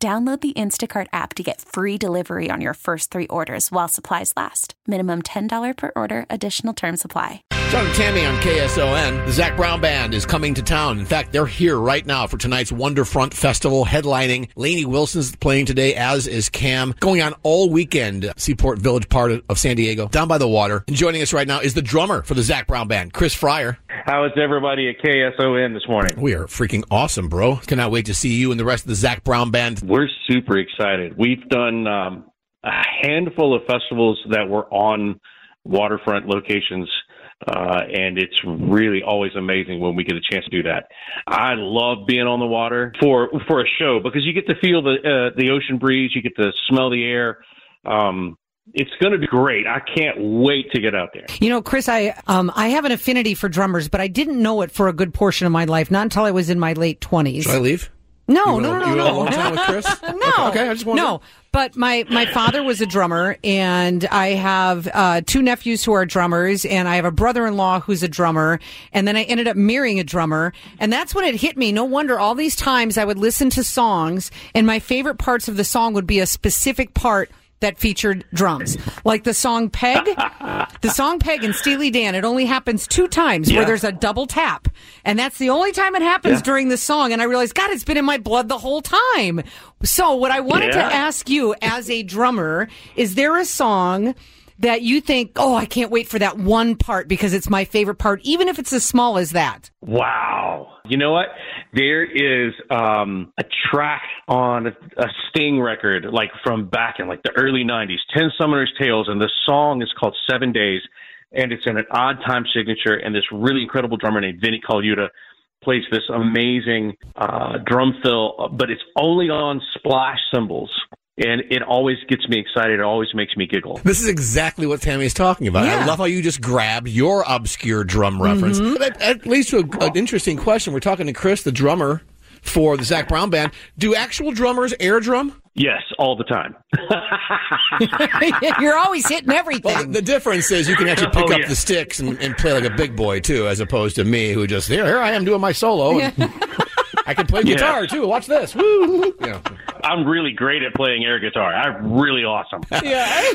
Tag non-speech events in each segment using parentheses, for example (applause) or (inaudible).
Download the Instacart app to get free delivery on your first three orders while supplies last. Minimum $10 per order, additional term supply. John Tammy on KSON. The Zac Brown Band is coming to town. In fact, they're here right now for tonight's Wonderfront Festival headlining. Lainey Wilson's playing today, as is Cam. Going on all weekend, Seaport Village part of San Diego, down by the water. And joining us right now is the drummer for the Zac Brown Band, Chris Fryar. How is everybody at KSON this morning? We are freaking awesome, bro. Cannot wait to see you and the rest of the Zac Brown Band. We're super excited. We've done um, a handful of festivals that were on waterfront locations. Uh, and it's really always amazing when we get a chance to do that. I love being on the water for for a show because you get to feel the uh, the ocean breeze, you get to smell the air. Um, it's going to be great. I can't wait to get out there. You know, Chris, I um, I have an affinity for drummers, but I didn't know it for a good portion of my life, not until I was in my late twenties. Should I leave? No, You no, wanna- no, you no, wanna no. long time with (laughs) Chris? no. Okay, okay, I just wanted- no. But my my father was a drummer, and I have uh, two nephews who are drummers, and I have a brother-in-law who's a drummer, and then I ended up marrying a drummer, and that's when it hit me. No wonder all these times I would listen to songs, and my favorite parts of the song would be a specific part that featured drums, like the song "Peg." (laughs) the song "Peg" and Steely Dan. It only happens two times where there's a double tap, and that's the only time it happens Yeah. during the song. And I realized, God, it's been in my blood the whole time. So, what I wanted to ask you as a drummer is there a song that you think, oh, I can't wait for that one part because it's my favorite part, even if it's as small as that? Wow. You know what? There is um, a track on a, Sting record, like from back in like the early '90s, Ten Summoners Tales, and the song is called Seven Days, and it's in an odd time signature. And this really incredible drummer named Vinny Colaiuta plays this amazing uh, drum fill, but it's only on splash cymbals. And it always gets me excited. It always makes me giggle. This is exactly what Tammy is talking about. I love how you just grabbed your obscure drum reference. Mm-hmm. That, that leads to a, an interesting question. We're talking to Chris, the drummer for the Zac Brown Band. Do actual drummers air drum? Yes, all the time. (laughs) You're always hitting Well, everything. the difference is you can actually pick Oh, up yeah. the sticks and, and play like a big boy too, as opposed to me who just here, here I am doing my solo. (laughs) And I can play guitar too. Watch this. Woo! You know. I'm really great at playing air guitar. I'm really awesome. (laughs) yeah. (laughs)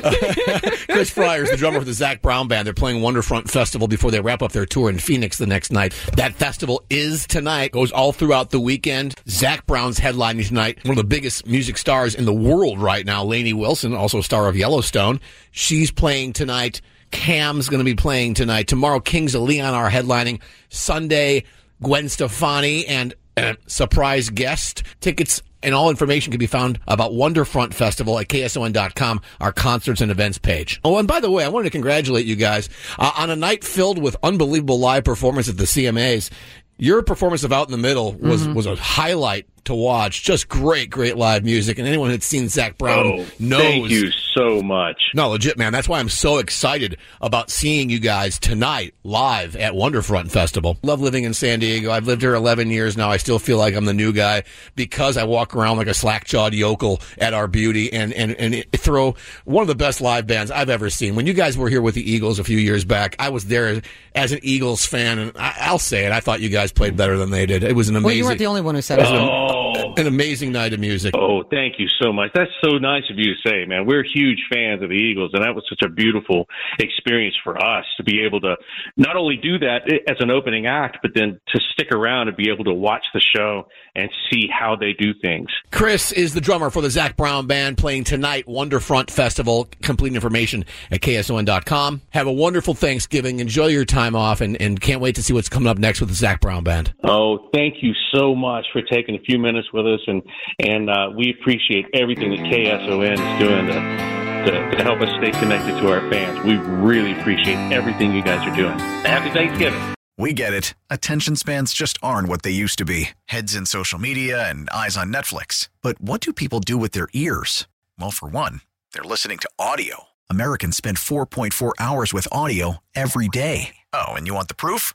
Chris Fryar's the drummer for the Zac Brown Band. They're playing Wonderfront Festival before they wrap up their tour in Phoenix the next night. That festival is tonight, goes all throughout the weekend. Zac Brown's headlining tonight. One of the biggest music stars in the world right now, Lainey Wilson, also star of Yellowstone. She's playing tonight. Cam's going to be playing tonight. Tomorrow, Kings of Leon are headlining. Sunday, Gwen Stefani and a surprise guest. Tickets and all information can be found about Wonderfront Festival at KSON.com, our concerts and events page. Oh, and by the way, I wanted to congratulate you guys uh, on a night filled with unbelievable live performance at the CMAs. Your performance of Out in the Middle was, was a highlight to watch. Just great, great live music. And anyone that's seen Zac Brown Oh, knows. thank you so much. No, legit, man. That's why I'm so excited about seeing you guys tonight live at Wonderfront Festival. Love living in San Diego. I've lived here 11 years now. I still feel like I'm the new guy because I walk around like a slack-jawed yokel at our beauty and, and, and throw one of the best live bands I've ever seen. When you guys were here with the Eagles a few years back, I was there as an Eagles fan, and I, I'll say it. I thought you guys played better than they did. It was an amazing. well, amazing, you weren't the only one who said it. Oh, an amazing night of music. oh, thank you so much. That's so nice of you to say, man. We're huge fans of the Eagles, and that was such a beautiful experience for us to be able to not only do that as an opening act, but then to stick around and be able to watch the show and see how they do things. Chris is the drummer for the Zac Brown Band playing tonight, Wonderfront Festival. Complete information at KSON.com. Have a wonderful Thanksgiving. Enjoy your time off and, and can't wait to see what's coming up next with the Zac Brown Band. Oh, thank you so much for taking a few minutes with us, and and uh, we appreciate everything that KSON is doing to, to to help us stay connected to our fans. We really appreciate everything you guys are doing. Happy Thanksgiving. We get it. Attention spans just aren't what they used to be heads in social media and eyes on Netflix. But what do people do with their ears? Well, for one, they're listening to audio. Americans spend 4.4 hours with audio every day. Oh, and you want the proof?